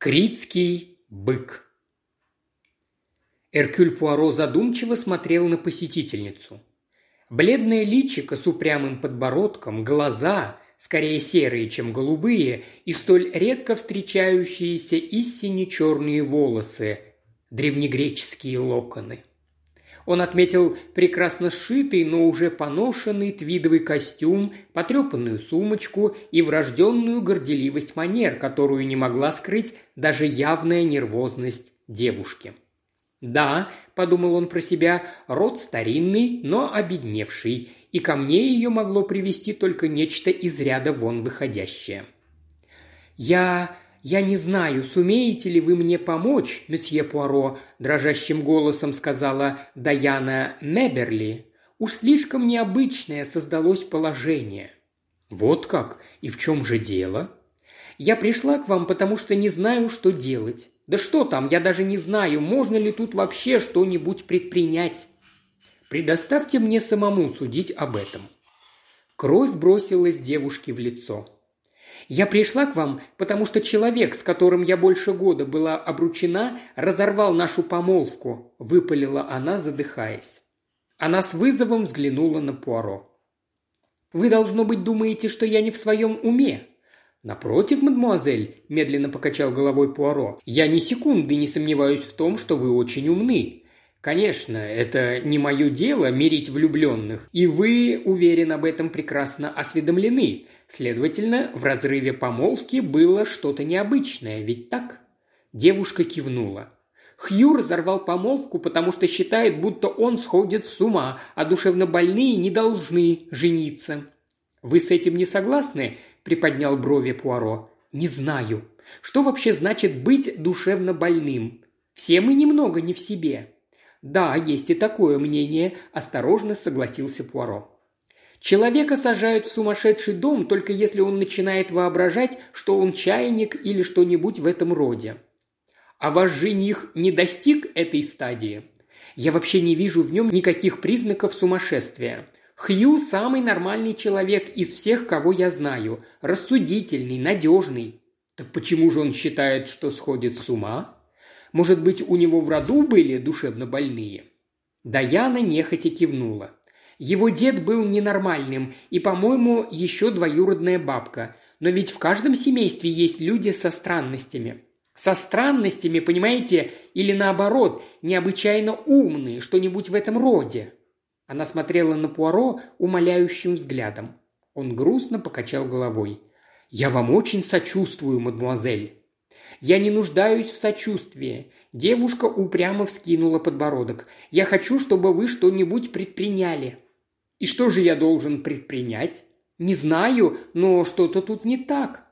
Критский бык. Эркюль Пуаро задумчиво смотрел на посетительницу. Бледное личико с упрямым подбородком, глаза, скорее серые, чем голубые, и столь редко встречающиеся истине черные волосы, древнегреческие локоны. Он отметил прекрасно сшитый, но уже поношенный твидовый костюм, потрепанную сумочку и врожденную горделивость манер, которую не могла скрыть даже явная нервозность девушки. «Да», – подумал он про себя, – «род старинный, но обедневший, и ко мне ее могло привести только нечто из ряда вон выходящее». «Я «Я не знаю, сумеете ли вы мне помочь, месье Пуаро», – дрожащим голосом сказала Даяна Меберли. «Уж слишком необычное создалось положение». «Вот как? И в чем же дело?» «Я пришла к вам, потому что не знаю, что делать. Да что там, я даже не знаю, можно ли тут вообще что-нибудь предпринять. Предоставьте мне самому судить об этом». Кровь бросилась девушке в лицо. Я пришла к вам, потому что человек, с которым я больше года была обручена, разорвал нашу помолвку», – выпалила она, задыхаясь. Она с вызовом взглянула на Пуаро. «Вы, должно быть, думаете, что я не в своем уме?» «Напротив, мадемуазель», – медленно покачал головой Пуаро, – «я ни секунды не сомневаюсь в том, что вы очень умны. Конечно, это не мое дело мирить влюбленных, и вы, уверен, об этом прекрасно осведомлены. Следовательно, в разрыве помолвки было что-то необычное, ведь так? Девушка кивнула. Хью разорвал помолвку, потому что считает, будто он сходит с ума, а душевнобольные не должны жениться. «Вы с этим не согласны?» – приподнял брови Пуаро. «Не знаю. Что вообще значит быть душевно больным? Все мы немного не в себе. «Да, есть и такое мнение», – осторожно согласился Пуаро. Человека сажают в сумасшедший дом, только если он начинает воображать, что он чайник или что-нибудь в этом роде. А ваш жених не достиг этой стадии? Я вообще не вижу в нем никаких признаков сумасшествия. Хью – самый нормальный человек из всех, кого я знаю. Рассудительный, надежный. Так почему же он считает, что сходит с ума? Может быть, у него в роду были душевно больные?» Даяна нехотя кивнула. Его дед был ненормальным и, по-моему, еще двоюродная бабка. Но ведь в каждом семействе есть люди со странностями. Со странностями, понимаете, или наоборот, необычайно умные, что-нибудь в этом роде. Она смотрела на Пуаро умоляющим взглядом. Он грустно покачал головой. «Я вам очень сочувствую, мадемуазель. Я не нуждаюсь в сочувствии. Девушка упрямо вскинула подбородок. Я хочу, чтобы вы что-нибудь предприняли. И что же я должен предпринять? Не знаю, но что-то тут не так.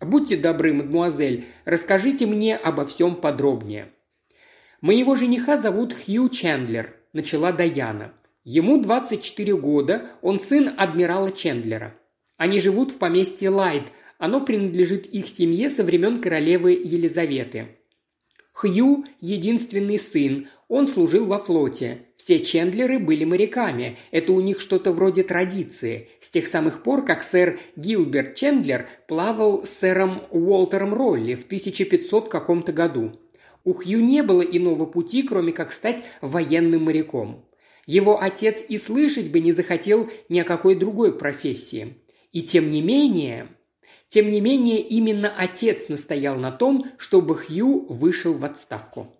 Будьте добры, мадмуазель, расскажите мне обо всем подробнее. Моего жениха зовут Хью Чендлер, начала Даяна. Ему 24 года, он сын адмирала Чендлера. Они живут в поместье Лайт, оно принадлежит их семье со времен королевы Елизаветы. Хью – единственный сын, он служил во флоте. Все Чендлеры были моряками, это у них что-то вроде традиции. С тех самых пор, как сэр Гилберт Чендлер плавал с сэром Уолтером Ролли в 1500 каком-то году. У Хью не было иного пути, кроме как стать военным моряком. Его отец и слышать бы не захотел ни о какой другой профессии. И тем не менее, тем не менее, именно отец настоял на том, чтобы Хью вышел в отставку.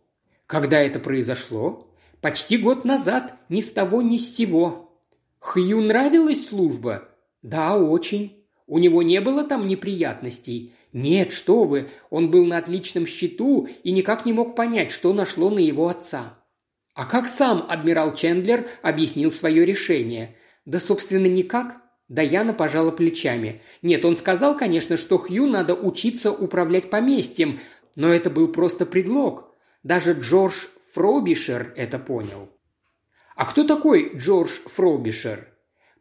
Когда это произошло? Почти год назад, ни с того ни с сего. Хью нравилась служба? Да, очень. У него не было там неприятностей. Нет, что вы, он был на отличном счету и никак не мог понять, что нашло на его отца. А как сам адмирал Чендлер объяснил свое решение? Да, собственно, никак. Даяна пожала плечами. Нет, он сказал, конечно, что Хью надо учиться управлять поместьем, но это был просто предлог. Даже Джордж Фробишер это понял. А кто такой Джордж Фробишер?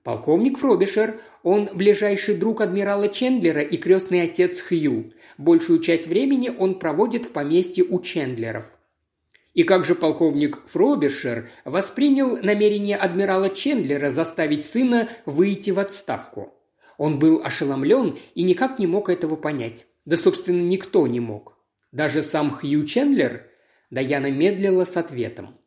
Полковник Фробишер, он ближайший друг адмирала Чендлера и крестный отец Хью. Большую часть времени он проводит в поместье у Чендлеров. И как же полковник Фробершер воспринял намерение адмирала Чендлера заставить сына выйти в отставку? Он был ошеломлен и никак не мог этого понять. Да, собственно, никто не мог. Даже сам Хью Чендлер?» Даяна медлила с ответом.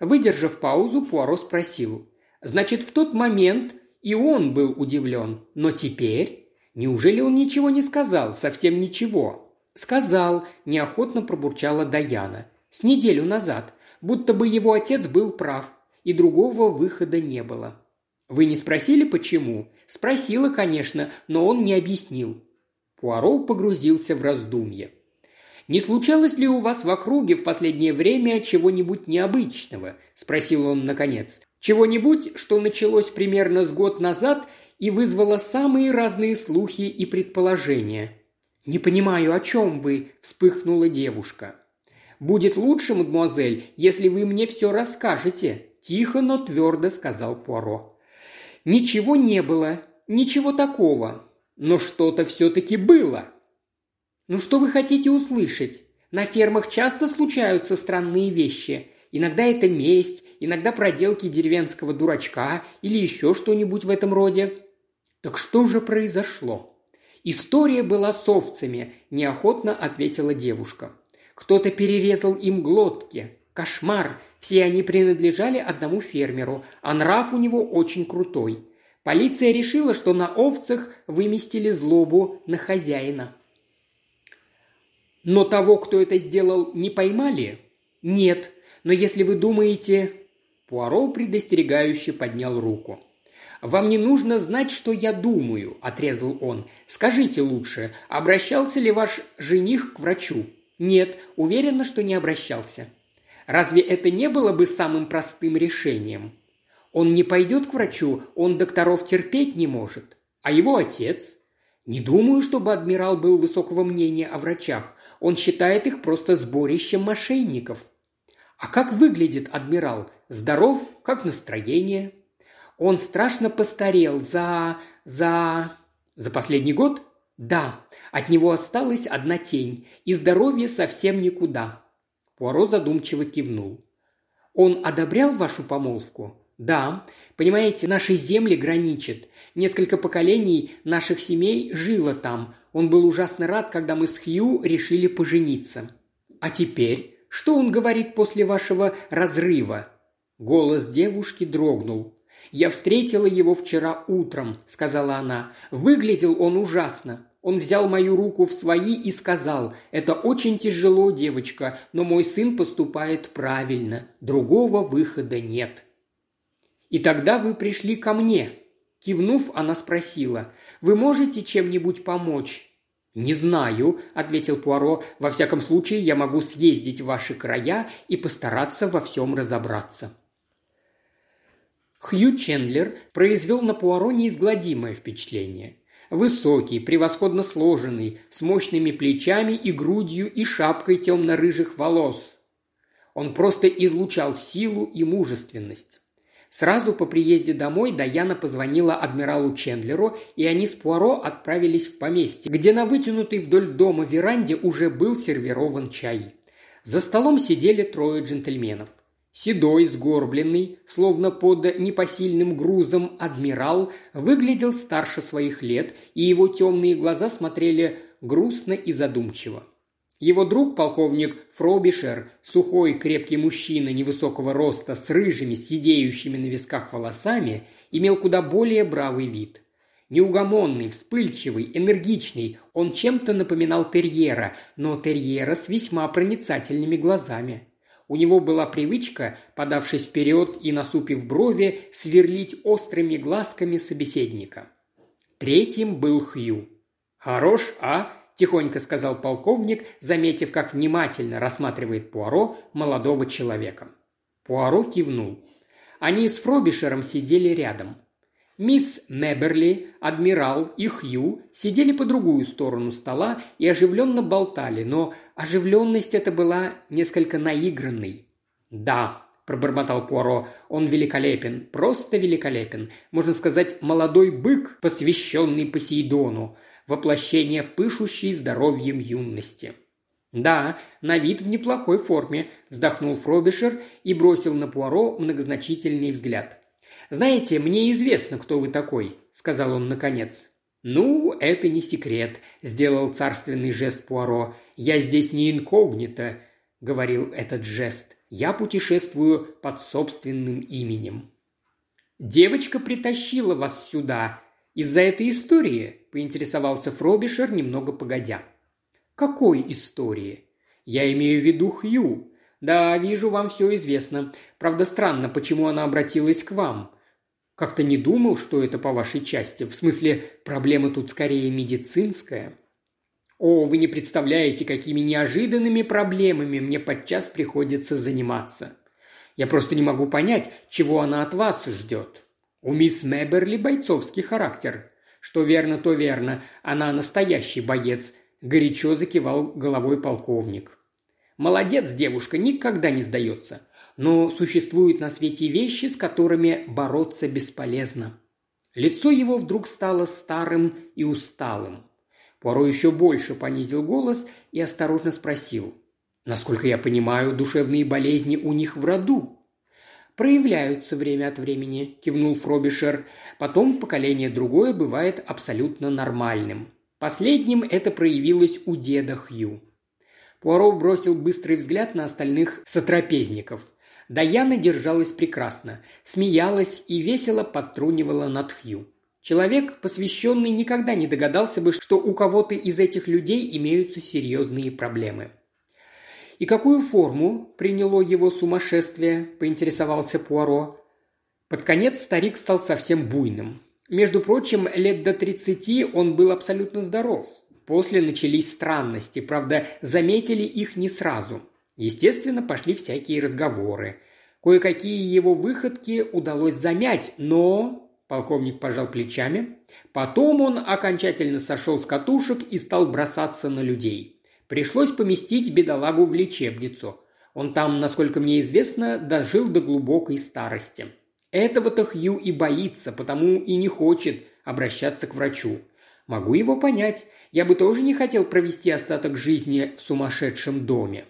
Выдержав паузу, Пуаро спросил. «Значит, в тот момент и он был удивлен. Но теперь...» Неужели он ничего не сказал? Совсем ничего. «Сказал», – неохотно пробурчала Даяна. «С неделю назад. Будто бы его отец был прав. И другого выхода не было». «Вы не спросили, почему?» «Спросила, конечно, но он не объяснил». Пуаро погрузился в раздумье. «Не случалось ли у вас в округе в последнее время чего-нибудь необычного?» – спросил он наконец. «Чего-нибудь, что началось примерно с год назад и вызвало самые разные слухи и предположения?» «Не понимаю, о чем вы?» – вспыхнула девушка. «Будет лучше, мадемуазель, если вы мне все расскажете», – тихо, но твердо сказал Пуаро. Ничего не было, ничего такого. Но что-то все-таки было. Ну что вы хотите услышать? На фермах часто случаются странные вещи. Иногда это месть, иногда проделки деревенского дурачка или еще что-нибудь в этом роде. Так что же произошло? История была с овцами, неохотно ответила девушка. Кто-то перерезал им глотки. Кошмар, все они принадлежали одному фермеру, а нрав у него очень крутой. Полиция решила, что на овцах выместили злобу на хозяина. Но того, кто это сделал, не поймали? Нет. Но если вы думаете... Пуаро предостерегающе поднял руку. «Вам не нужно знать, что я думаю», – отрезал он. «Скажите лучше, обращался ли ваш жених к врачу?» «Нет, уверена, что не обращался». Разве это не было бы самым простым решением? Он не пойдет к врачу, он докторов терпеть не может. А его отец? Не думаю, чтобы адмирал был высокого мнения о врачах. Он считает их просто сборищем мошенников. А как выглядит адмирал? Здоров? Как настроение? Он страшно постарел за... за... За последний год? Да, от него осталась одна тень, и здоровье совсем никуда. Пуаро задумчиво кивнул. «Он одобрял вашу помолвку?» «Да. Понимаете, наши земли граничат. Несколько поколений наших семей жило там. Он был ужасно рад, когда мы с Хью решили пожениться. А теперь? Что он говорит после вашего разрыва?» Голос девушки дрогнул. «Я встретила его вчера утром», — сказала она. «Выглядел он ужасно. Он взял мою руку в свои и сказал, «Это очень тяжело, девочка, но мой сын поступает правильно. Другого выхода нет». «И тогда вы пришли ко мне». Кивнув, она спросила, «Вы можете чем-нибудь помочь?» «Не знаю», – ответил Пуаро. «Во всяком случае, я могу съездить в ваши края и постараться во всем разобраться». Хью Чендлер произвел на Пуаро неизгладимое впечатление. Высокий, превосходно сложенный, с мощными плечами и грудью и шапкой темно-рыжих волос. Он просто излучал силу и мужественность. Сразу по приезде домой Даяна позвонила адмиралу Чендлеру, и они с Пуаро отправились в поместье, где на вытянутой вдоль дома веранде уже был сервирован чай. За столом сидели трое джентльменов. Седой, сгорбленный, словно под непосильным грузом адмирал, выглядел старше своих лет, и его темные глаза смотрели грустно и задумчиво. Его друг, полковник Фробишер, сухой крепкий мужчина невысокого роста с рыжими, сидеющими на висках волосами, имел куда более бравый вид. Неугомонный, вспыльчивый, энергичный, он чем-то напоминал терьера, но терьера с весьма проницательными глазами. У него была привычка, подавшись вперед и насупив брови, сверлить острыми глазками собеседника. Третьим был Хью. «Хорош, а?» – тихонько сказал полковник, заметив, как внимательно рассматривает Пуаро молодого человека. Пуаро кивнул. Они с Фробишером сидели рядом – Мисс Меберли, адмирал и Хью сидели по другую сторону стола и оживленно болтали, но оживленность эта была несколько наигранной. «Да», – пробормотал Пуаро, – «он великолепен, просто великолепен. Можно сказать, молодой бык, посвященный Посейдону, воплощение пышущей здоровьем юности». «Да, на вид в неплохой форме», – вздохнул Фробишер и бросил на Пуаро многозначительный взгляд. «Знаете, мне известно, кто вы такой», – сказал он наконец. «Ну, это не секрет», – сделал царственный жест Пуаро. «Я здесь не инкогнито», – говорил этот жест. «Я путешествую под собственным именем». «Девочка притащила вас сюда. Из-за этой истории?» – поинтересовался Фробишер немного погодя. «Какой истории?» «Я имею в виду Хью. Да, вижу, вам все известно. Правда, странно, почему она обратилась к вам. Как-то не думал, что это по вашей части. В смысле, проблема тут скорее медицинская. О, вы не представляете, какими неожиданными проблемами мне подчас приходится заниматься. Я просто не могу понять, чего она от вас ждет. У мисс Меберли бойцовский характер. Что верно, то верно. Она настоящий боец. Горячо закивал головой полковник. Молодец, девушка, никогда не сдается. Но существуют на свете вещи, с которыми бороться бесполезно. Лицо его вдруг стало старым и усталым. Пуаро еще больше понизил голос и осторожно спросил. «Насколько я понимаю, душевные болезни у них в роду?» «Проявляются время от времени», – кивнул Фробишер. «Потом поколение другое бывает абсолютно нормальным. Последним это проявилось у деда Хью». Пуаро бросил быстрый взгляд на остальных сотрапезников. Даяна держалась прекрасно, смеялась и весело подтрунивала над Хью. Человек, посвященный, никогда не догадался бы, что у кого-то из этих людей имеются серьезные проблемы. «И какую форму приняло его сумасшествие?» – поинтересовался Пуаро. Под конец старик стал совсем буйным. Между прочим, лет до тридцати он был абсолютно здоров. После начались странности, правда, заметили их не сразу – Естественно, пошли всякие разговоры. Кое-какие его выходки удалось замять, но... Полковник пожал плечами. Потом он окончательно сошел с катушек и стал бросаться на людей. Пришлось поместить бедолагу в лечебницу. Он там, насколько мне известно, дожил до глубокой старости. Этого-то Хью и боится, потому и не хочет обращаться к врачу. Могу его понять. Я бы тоже не хотел провести остаток жизни в сумасшедшем доме.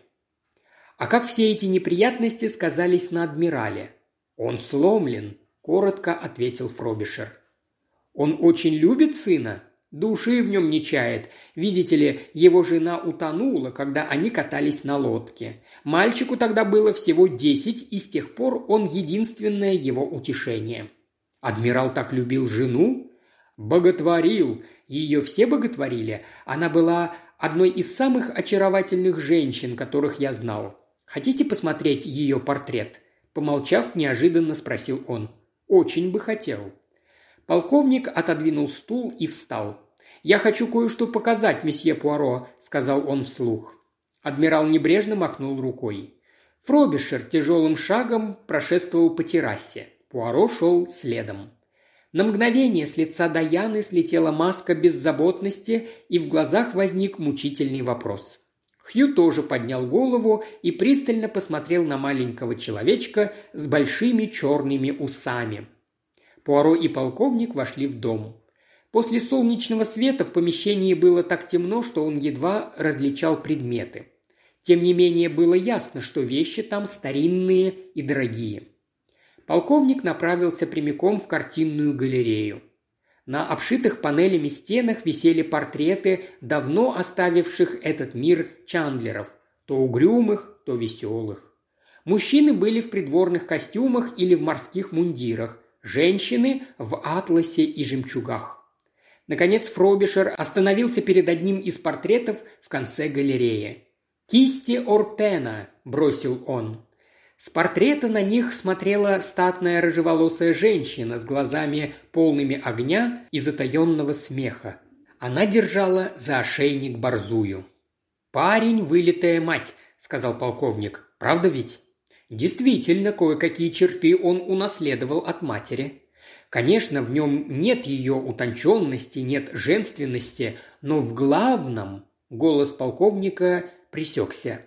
А как все эти неприятности сказались на адмирале? Он сломлен, коротко ответил Фробишер. Он очень любит сына? Души в нем не чает. Видите ли, его жена утонула, когда они катались на лодке. Мальчику тогда было всего десять, и с тех пор он единственное его утешение. Адмирал так любил жену? Боготворил. Ее все боготворили. Она была одной из самых очаровательных женщин, которых я знал. Хотите посмотреть ее портрет?» Помолчав, неожиданно спросил он. «Очень бы хотел». Полковник отодвинул стул и встал. «Я хочу кое-что показать, месье Пуаро», – сказал он вслух. Адмирал небрежно махнул рукой. Фробишер тяжелым шагом прошествовал по террасе. Пуаро шел следом. На мгновение с лица Даяны слетела маска беззаботности, и в глазах возник мучительный вопрос. Хью тоже поднял голову и пристально посмотрел на маленького человечка с большими черными усами. Пуаро и полковник вошли в дом. После солнечного света в помещении было так темно, что он едва различал предметы. Тем не менее было ясно, что вещи там старинные и дорогие. Полковник направился прямиком в картинную галерею. На обшитых панелями стенах висели портреты давно оставивших этот мир Чандлеров, то угрюмых, то веселых. Мужчины были в придворных костюмах или в морских мундирах, женщины в атласе и жемчугах. Наконец Фробишер остановился перед одним из портретов в конце галереи. «Кисти Орпена», – бросил он. С портрета на них смотрела статная рыжеволосая женщина с глазами полными огня и затаенного смеха. Она держала за ошейник борзую. «Парень – вылитая мать», – сказал полковник. «Правда ведь?» Действительно, кое-какие черты он унаследовал от матери. Конечно, в нем нет ее утонченности, нет женственности, но в главном голос полковника присекся.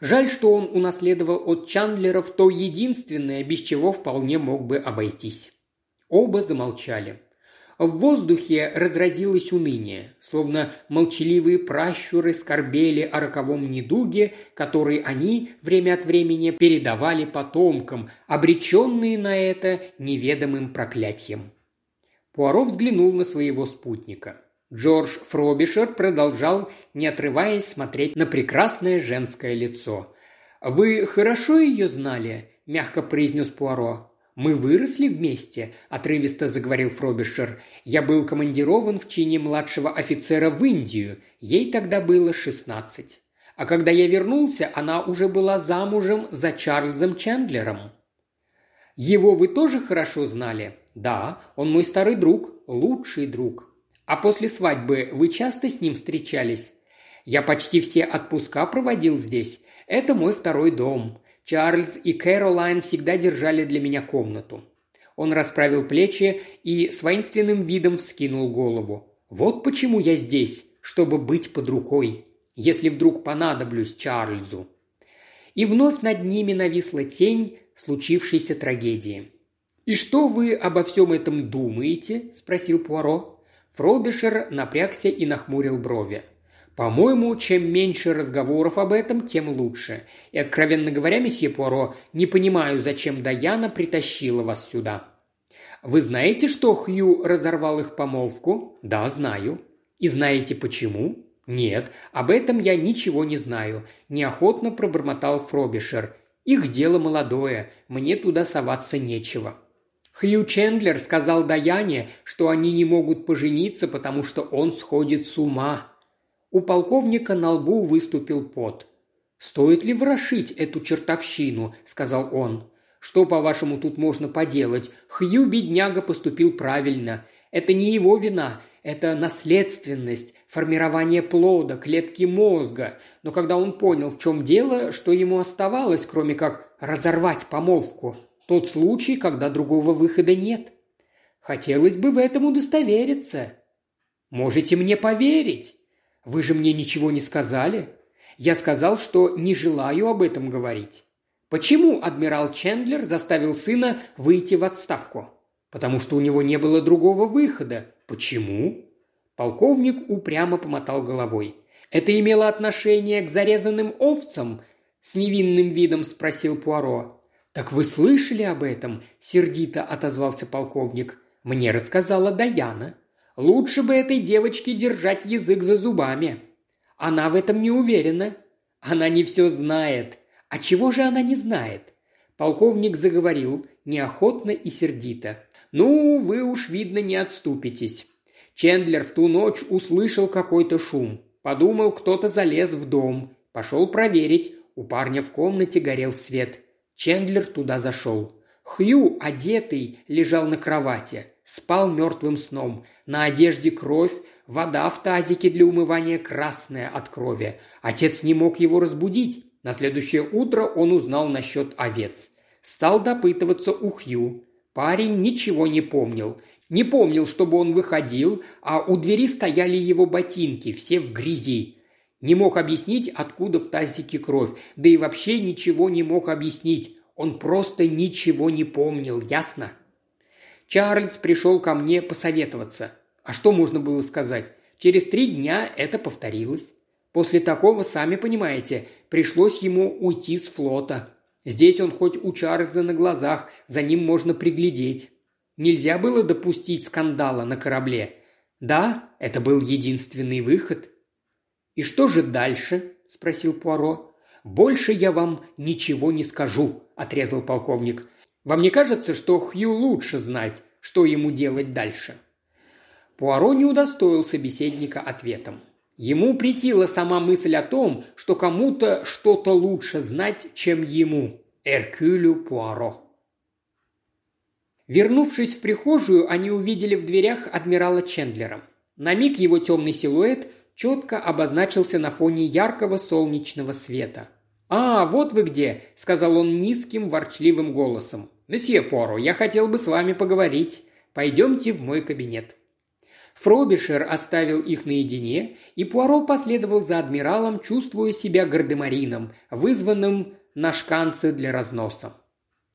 Жаль, что он унаследовал от Чандлеров то единственное, без чего вполне мог бы обойтись. Оба замолчали. В воздухе разразилось уныние, словно молчаливые пращуры скорбели о роковом недуге, который они время от времени передавали потомкам, обреченные на это неведомым проклятием. Пуаро взглянул на своего спутника. Джордж Фробишер продолжал, не отрываясь, смотреть на прекрасное женское лицо. «Вы хорошо ее знали?» – мягко произнес Пуаро. «Мы выросли вместе», – отрывисто заговорил Фробишер. «Я был командирован в чине младшего офицера в Индию. Ей тогда было шестнадцать. А когда я вернулся, она уже была замужем за Чарльзом Чендлером». «Его вы тоже хорошо знали?» «Да, он мой старый друг, лучший друг». «А после свадьбы вы часто с ним встречались?» «Я почти все отпуска проводил здесь. Это мой второй дом. Чарльз и Кэролайн всегда держали для меня комнату. Он расправил плечи и с воинственным видом вскинул голову. «Вот почему я здесь, чтобы быть под рукой, если вдруг понадоблюсь Чарльзу». И вновь над ними нависла тень случившейся трагедии. «И что вы обо всем этом думаете?» – спросил Пуаро. Фробишер напрягся и нахмурил брови. По-моему, чем меньше разговоров об этом, тем лучше. И, откровенно говоря, месье Пуаро, не понимаю, зачем Даяна притащила вас сюда. Вы знаете, что Хью разорвал их помолвку? Да, знаю. И знаете почему? Нет, об этом я ничего не знаю. Неохотно пробормотал Фробишер. Их дело молодое, мне туда соваться нечего. Хью Чендлер сказал Даяне, что они не могут пожениться, потому что он сходит с ума. У полковника на лбу выступил пот. «Стоит ли ворошить эту чертовщину?» – сказал он. «Что, по-вашему, тут можно поделать? Хью, бедняга, поступил правильно. Это не его вина, это наследственность, формирование плода, клетки мозга. Но когда он понял, в чем дело, что ему оставалось, кроме как разорвать помолвку? Тот случай, когда другого выхода нет. Хотелось бы в этом удостовериться. Можете мне поверить. Вы же мне ничего не сказали. Я сказал, что не желаю об этом говорить. Почему адмирал Чендлер заставил сына выйти в отставку? Потому что у него не было другого выхода. Почему? Полковник упрямо помотал головой. Это имело отношение к зарезанным овцам? С невинным видом спросил Пуаро. «Так вы слышали об этом?» – сердито отозвался полковник. «Мне рассказала Даяна. Лучше бы этой девочке держать язык за зубами. Она в этом не уверена. Она не все знает. А чего же она не знает? Полковник заговорил неохотно и сердито. «Ну, вы уж, видно, не отступитесь. Чендлер в ту ночь услышал какой-то шум. Подумал, кто-то залез в дом. Пошел проверить. У парня в комнате горел свет. Чендлер туда зашел. Хью, одетый, лежал на кровати. Спал мертвым сном. На одежде кровь, вода в тазике для умывания красная от крови. Отец не мог его разбудить. На следующее утро он узнал насчет овец. Стал допытываться у Хью. Парень ничего не помнил. Не помнил, чтобы он выходил, а у двери стояли его ботинки, все в грязи. Не мог объяснить, откуда в тазике кровь, да и вообще ничего не мог объяснить. Он просто ничего не помнил, ясно? Чарльз пришел ко мне посоветоваться. А что можно было сказать? Через три дня это повторилось. После такого, сами понимаете, пришлось ему уйти с флота. Здесь он хоть у Чарльза на глазах, за ним можно приглядеть. Нельзя было допустить скандала на корабле. Да, это был единственный выход. «И что же дальше?» – спросил Пуаро. «Больше я вам ничего не скажу», – отрезал полковник. Вам не кажется, что Хью лучше знать, что ему делать дальше?» Пуаро не удостоил собеседника ответом. Ему притила сама мысль о том, что кому-то что-то лучше знать, чем ему. Эркюлю Пуаро. Вернувшись в прихожую, они увидели в дверях адмирала Чендлера. На миг его темный силуэт четко обозначился на фоне яркого солнечного света. «А, вот вы где!» – сказал он низким, ворчливым голосом. «Месье Поро, я хотел бы с вами поговорить. Пойдемте в мой кабинет». Фробишер оставил их наедине, и Пуаро последовал за адмиралом, чувствуя себя гардемарином, вызванным на шканцы для разноса.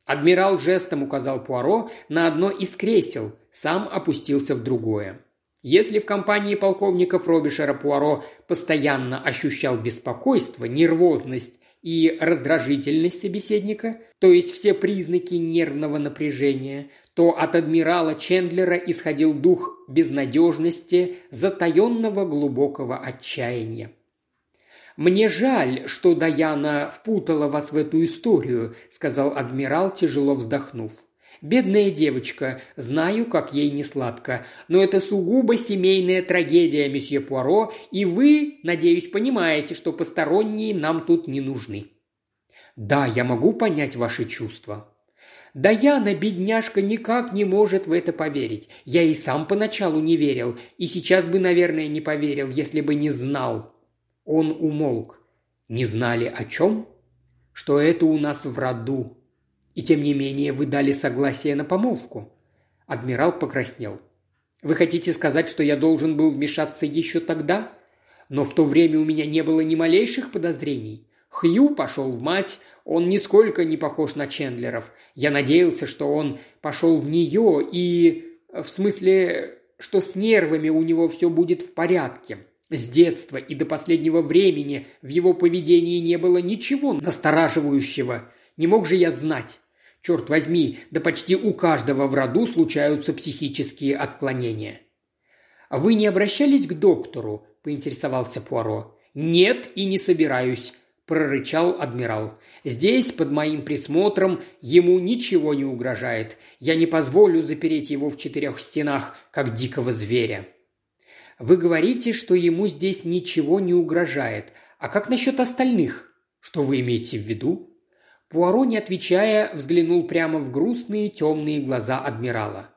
Адмирал жестом указал Пуаро на одно из кресел, сам опустился в другое. Если в компании полковника Фробишера Пуаро постоянно ощущал беспокойство, нервозность и раздражительность собеседника, то есть все признаки нервного напряжения, то от адмирала Чендлера исходил дух безнадежности, затаенного глубокого отчаяния. «Мне жаль, что Даяна впутала вас в эту историю», – сказал адмирал, тяжело вздохнув. «Бедная девочка, знаю, как ей не сладко, но это сугубо семейная трагедия, месье Пуаро, и вы, надеюсь, понимаете, что посторонние нам тут не нужны». «Да, я могу понять ваши чувства», Даяна, бедняжка, никак не может в это поверить. Я и сам поначалу не верил, и сейчас бы, наверное, не поверил, если бы не знал. Он умолк. Не знали о чем? Что это у нас в роду. И тем не менее вы дали согласие на помолвку. Адмирал покраснел. Вы хотите сказать, что я должен был вмешаться еще тогда? Но в то время у меня не было ни малейших подозрений. Хью пошел в мать, он нисколько не похож на Чендлеров. Я надеялся, что он пошел в нее и... В смысле, что с нервами у него все будет в порядке. С детства и до последнего времени в его поведении не было ничего настораживающего. Не мог же я знать. Черт возьми, да почти у каждого в роду случаются психические отклонения. «А «Вы не обращались к доктору?» – поинтересовался Пуаро. «Нет и не собираюсь», – прорычал адмирал. «Здесь, под моим присмотром, ему ничего не угрожает. Я не позволю запереть его в четырех стенах, как дикого зверя». Вы говорите, что ему здесь ничего не угрожает. А как насчет остальных? Что вы имеете в виду?» Пуаро, не отвечая, взглянул прямо в грустные темные глаза адмирала.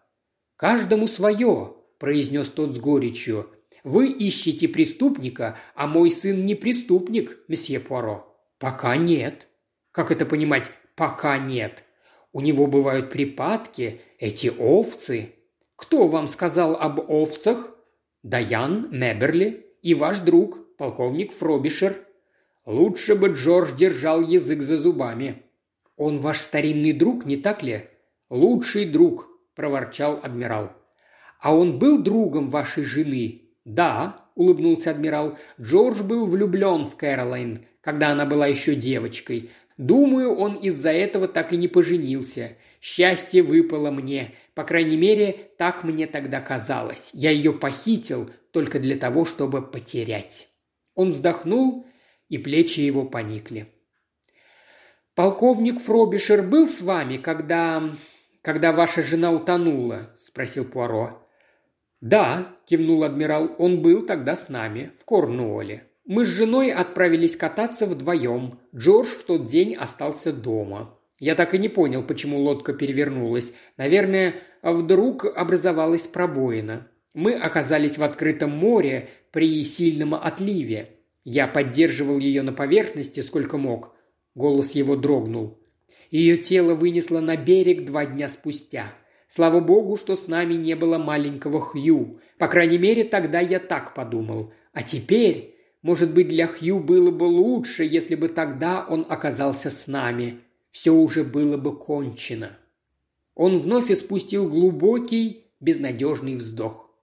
«Каждому свое», – произнес тот с горечью. «Вы ищете преступника, а мой сын не преступник, месье Пуаро». «Пока нет». «Как это понимать? Пока нет. У него бывают припадки, эти овцы». «Кто вам сказал об овцах?» Даян Меберли и ваш друг, полковник Фробишер. Лучше бы Джордж держал язык за зубами. Он ваш старинный друг, не так ли? Лучший друг, проворчал адмирал. А он был другом вашей жены? Да, улыбнулся адмирал. Джордж был влюблен в Кэролайн, когда она была еще девочкой. Думаю, он из-за этого так и не поженился. Счастье выпало мне. По крайней мере, так мне тогда казалось. Я ее похитил только для того, чтобы потерять. Он вздохнул, и плечи его поникли. «Полковник Фробишер был с вами, когда... когда ваша жена утонула?» – спросил Пуаро. «Да», – кивнул адмирал, – «он был тогда с нами, в Корнуолле. Мы с женой отправились кататься вдвоем. Джордж в тот день остался дома. Я так и не понял, почему лодка перевернулась. Наверное, вдруг образовалась пробоина. Мы оказались в открытом море при сильном отливе. Я поддерживал ее на поверхности сколько мог. Голос его дрогнул. Ее тело вынесло на берег два дня спустя. Слава богу, что с нами не было маленького Хью. По крайней мере, тогда я так подумал. А теперь, может быть, для Хью было бы лучше, если бы тогда он оказался с нами все уже было бы кончено. Он вновь испустил глубокий, безнадежный вздох.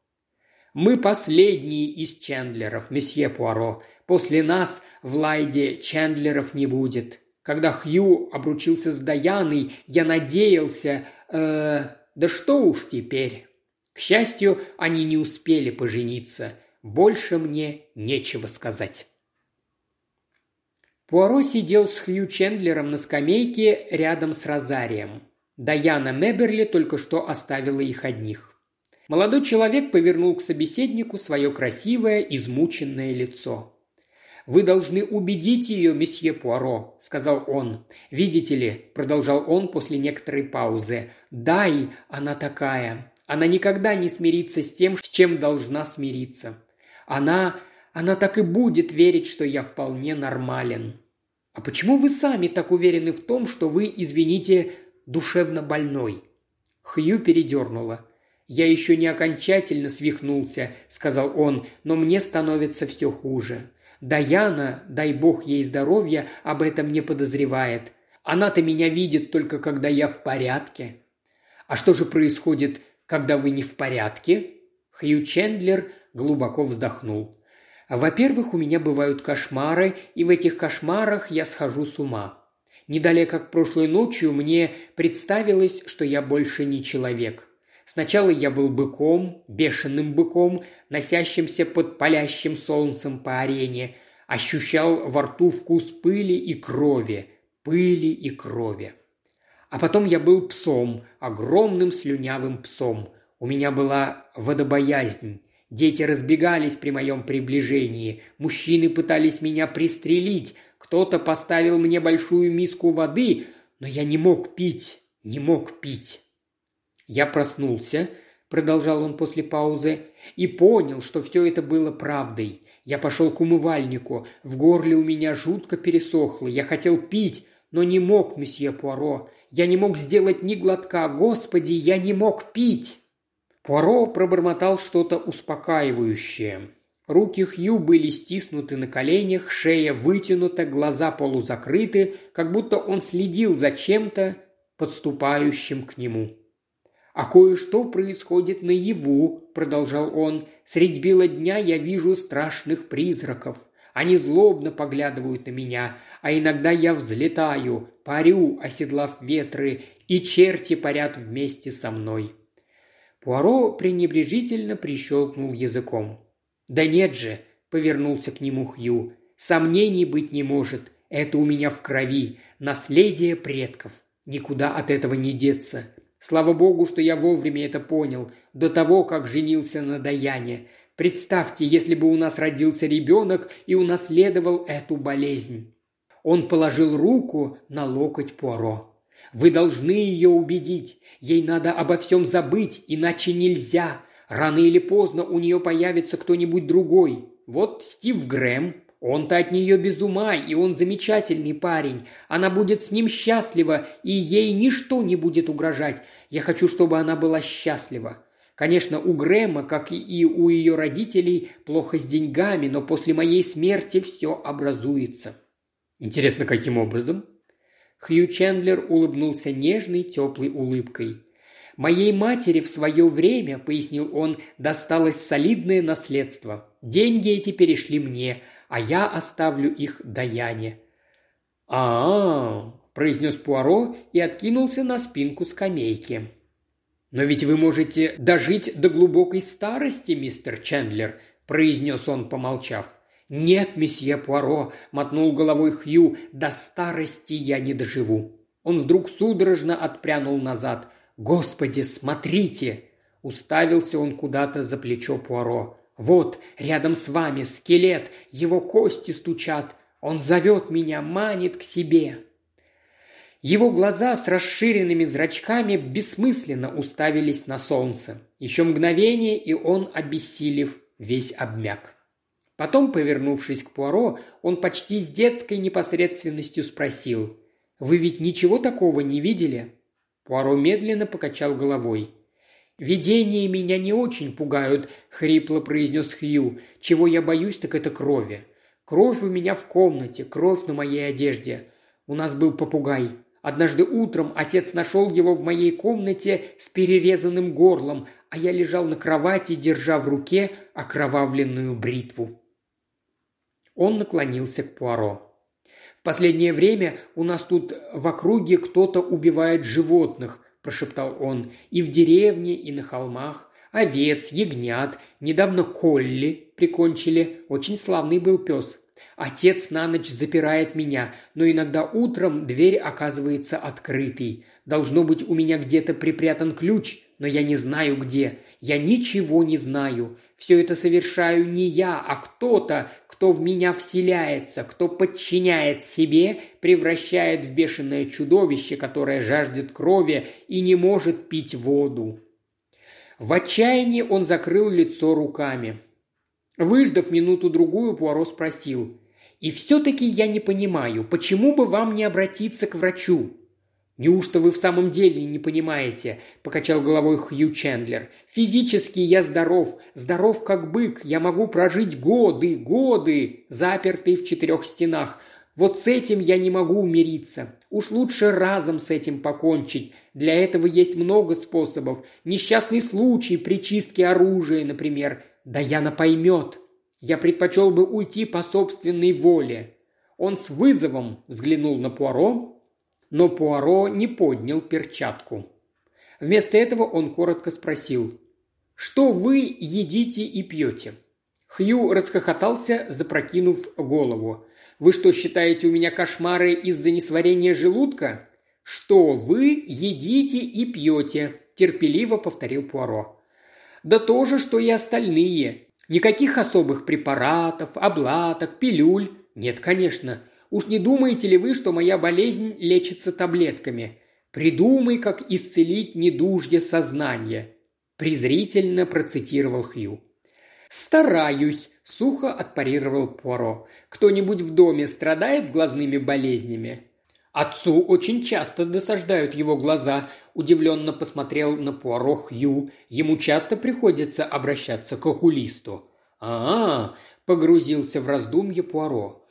«Мы последние из Чендлеров, месье Пуаро. После нас в Лайде Чендлеров не будет. Когда Хью обручился с Даяной, я надеялся... Э, да что уж теперь. К счастью, они не успели пожениться. Больше мне нечего сказать». Пуаро сидел с Хью Чендлером на скамейке рядом с Розарием. Даяна Меберли только что оставила их одних. Молодой человек повернул к собеседнику свое красивое, измученное лицо. «Вы должны убедить ее, месье Пуаро», – сказал он. «Видите ли», – продолжал он после некоторой паузы, – «дай, она такая. Она никогда не смирится с тем, с чем должна смириться. Она, она так и будет верить, что я вполне нормален. «А почему вы сами так уверены в том, что вы, извините, душевно больной?» Хью передернула. «Я еще не окончательно свихнулся», — сказал он, — «но мне становится все хуже. Даяна, дай бог ей здоровья, об этом не подозревает. Она-то меня видит только когда я в порядке». «А что же происходит, когда вы не в порядке?» Хью Чендлер глубоко вздохнул. Во-первых, у меня бывают кошмары, и в этих кошмарах я схожу с ума. Не далее, как прошлой ночью, мне представилось, что я больше не человек. Сначала я был быком, бешеным быком, носящимся под палящим солнцем по арене, ощущал во рту вкус пыли и крови, пыли и крови. А потом я был псом, огромным слюнявым псом. У меня была водобоязнь. Дети разбегались при моем приближении, мужчины пытались меня пристрелить, кто-то поставил мне большую миску воды, но я не мог пить, не мог пить. Я проснулся, продолжал он после паузы, и понял, что все это было правдой. Я пошел к умывальнику, в горле у меня жутко пересохло, я хотел пить, но не мог, месье Пуаро. Я не мог сделать ни глотка, господи, я не мог пить. Пуаро пробормотал что-то успокаивающее. Руки Хью были стиснуты на коленях, шея вытянута, глаза полузакрыты, как будто он следил за чем-то, подступающим к нему. «А кое-что происходит наяву», – продолжал он. «Средь бела дня я вижу страшных призраков. Они злобно поглядывают на меня, а иногда я взлетаю, парю, оседлав ветры, и черти парят вместе со мной. Пуаро пренебрежительно прищелкнул языком. «Да нет же!» – повернулся к нему Хью. «Сомнений быть не может. Это у меня в крови. Наследие предков. Никуда от этого не деться. Слава богу, что я вовремя это понял, до того, как женился на Даяне. Представьте, если бы у нас родился ребенок и унаследовал эту болезнь». Он положил руку на локоть Пуаро. Вы должны ее убедить. Ей надо обо всем забыть, иначе нельзя. Рано или поздно у нее появится кто-нибудь другой. Вот Стив Грэм. Он-то от нее без ума, и он замечательный парень. Она будет с ним счастлива, и ей ничто не будет угрожать. Я хочу, чтобы она была счастлива. Конечно, у Грэма, как и у ее родителей, плохо с деньгами, но после моей смерти все образуется. Интересно, каким образом? Хью Чендлер улыбнулся нежной, теплой улыбкой. «Моей матери в свое время, — пояснил он, — досталось солидное наследство. Деньги эти перешли мне, а я оставлю их Даяне». «А-а-а!» – произнес Пуаро и откинулся на спинку скамейки. «Но ведь вы можете дожить до глубокой старости, мистер Чендлер», – произнес он, помолчав. «Нет, месье Пуаро», – мотнул головой Хью, – «до старости я не доживу». Он вдруг судорожно отпрянул назад. «Господи, смотрите!» Уставился он куда-то за плечо Пуаро. «Вот, рядом с вами скелет, его кости стучат. Он зовет меня, манит к себе». Его глаза с расширенными зрачками бессмысленно уставились на солнце. Еще мгновение, и он, обессилев, весь обмяк. Потом, повернувшись к Пуаро, он почти с детской непосредственностью спросил. «Вы ведь ничего такого не видели?» Пуаро медленно покачал головой. «Видения меня не очень пугают», — хрипло произнес Хью. «Чего я боюсь, так это крови. Кровь у меня в комнате, кровь на моей одежде. У нас был попугай. Однажды утром отец нашел его в моей комнате с перерезанным горлом, а я лежал на кровати, держа в руке окровавленную бритву. Он наклонился к Пуаро. «В последнее время у нас тут в округе кто-то убивает животных», – прошептал он, – «и в деревне, и на холмах. Овец, ягнят, недавно Колли прикончили, очень славный был пес. Отец на ночь запирает меня, но иногда утром дверь оказывается открытой. Должно быть, у меня где-то припрятан ключ, но я не знаю где. Я ничего не знаю. Все это совершаю не я, а кто-то, кто в меня вселяется, кто подчиняет себе, превращает в бешеное чудовище, которое жаждет крови и не может пить воду. В отчаянии он закрыл лицо руками. Выждав минуту-другую, Пуаро спросил. «И все-таки я не понимаю, почему бы вам не обратиться к врачу? «Неужто вы в самом деле не понимаете?» – покачал головой Хью Чендлер. «Физически я здоров, здоров как бык, я могу прожить годы, годы, запертый в четырех стенах. Вот с этим я не могу умириться. Уж лучше разом с этим покончить. Для этого есть много способов. Несчастный случай при чистке оружия, например. Да Яна поймет. Я предпочел бы уйти по собственной воле». Он с вызовом взглянул на Пуаро, но Пуаро не поднял перчатку. Вместо этого он коротко спросил, «Что вы едите и пьете?» Хью расхохотался, запрокинув голову. «Вы что, считаете у меня кошмары из-за несварения желудка?» «Что вы едите и пьете?» – терпеливо повторил Пуаро. «Да то же, что и остальные. Никаких особых препаратов, облаток, пилюль. Нет, конечно. Уж не думаете ли вы, что моя болезнь лечится таблетками? Придумай, как исцелить недужье сознания», – презрительно процитировал Хью. «Стараюсь», – сухо отпарировал Пуаро. «Кто-нибудь в доме страдает глазными болезнями?» Отцу очень часто досаждают его глаза. Удивленно посмотрел на Пуаро Хью. Ему часто приходится обращаться к окулисту. а, -а, -а погрузился в раздумье Пуаро.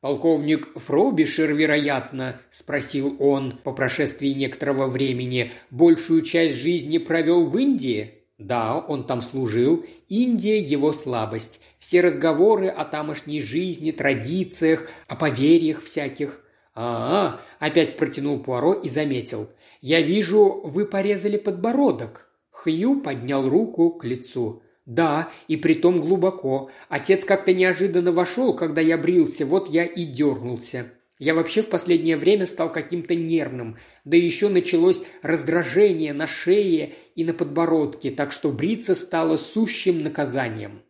«Полковник Фробишер, вероятно», – спросил он по прошествии некоторого времени, – «большую часть жизни провел в Индии?» «Да, он там служил. Индия – его слабость. Все разговоры о тамошней жизни, традициях, о поверьях всяких. «А, -а опять протянул Пуаро и заметил. «Я вижу, вы порезали подбородок». Хью поднял руку к лицу. «Да, и притом глубоко. Отец как-то неожиданно вошел, когда я брился, вот я и дернулся. Я вообще в последнее время стал каким-то нервным, да еще началось раздражение на шее и на подбородке, так что бриться стало сущим наказанием».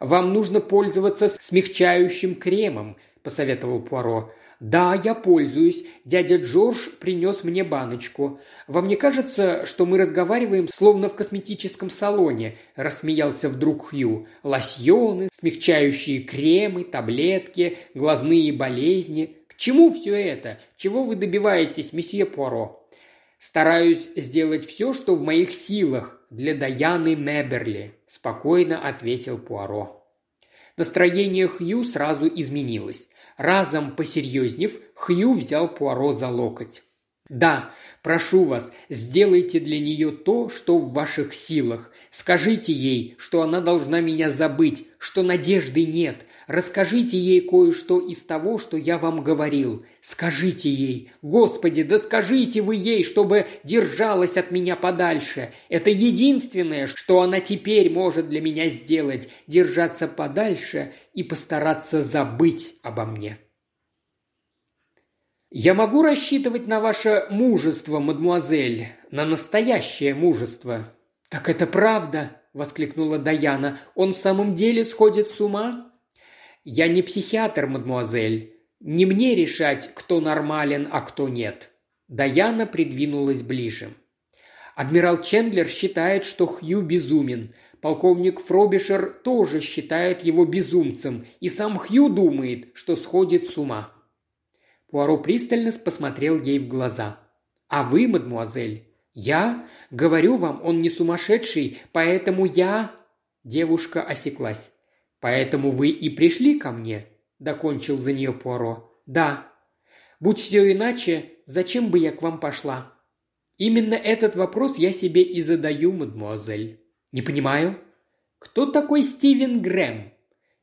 «Вам нужно пользоваться смягчающим кремом», – посоветовал Пуаро. «Да, я пользуюсь. Дядя Джордж принес мне баночку. Вам не кажется, что мы разговариваем словно в косметическом салоне?» – рассмеялся вдруг Хью. «Лосьоны, смягчающие кремы, таблетки, глазные болезни. К чему все это? Чего вы добиваетесь, месье Пуаро?» «Стараюсь сделать все, что в моих силах для Даяны Меберли», – спокойно ответил Пуаро. Настроение Хью сразу изменилось. Разом посерьезнев, Хью взял Пуаро за локоть. «Да, прошу вас, сделайте для нее то, что в ваших силах. Скажите ей, что она должна меня забыть, что надежды нет. Расскажите ей кое-что из того, что я вам говорил. Скажите ей, Господи, да скажите вы ей, чтобы держалась от меня подальше. Это единственное, что она теперь может для меня сделать – держаться подальше и постараться забыть обо мне». «Я могу рассчитывать на ваше мужество, мадмуазель, на настоящее мужество». «Так это правда!» – воскликнула Даяна. «Он в самом деле сходит с ума?» «Я не психиатр, мадмуазель. Не мне решать, кто нормален, а кто нет». Даяна придвинулась ближе. Адмирал Чендлер считает, что Хью безумен. Полковник Фробишер тоже считает его безумцем, и сам Хью думает, что сходит с ума. Пуаро пристально посмотрел ей в глаза. «А вы, мадмуазель?» «Я? Говорю вам, он не сумасшедший, поэтому я...» Девушка осеклась. «Поэтому вы и пришли ко мне?» – докончил за нее Пуаро. «Да». «Будь все иначе, зачем бы я к вам пошла?» «Именно этот вопрос я себе и задаю, мадмуазель». «Не понимаю». «Кто такой Стивен Грэм?»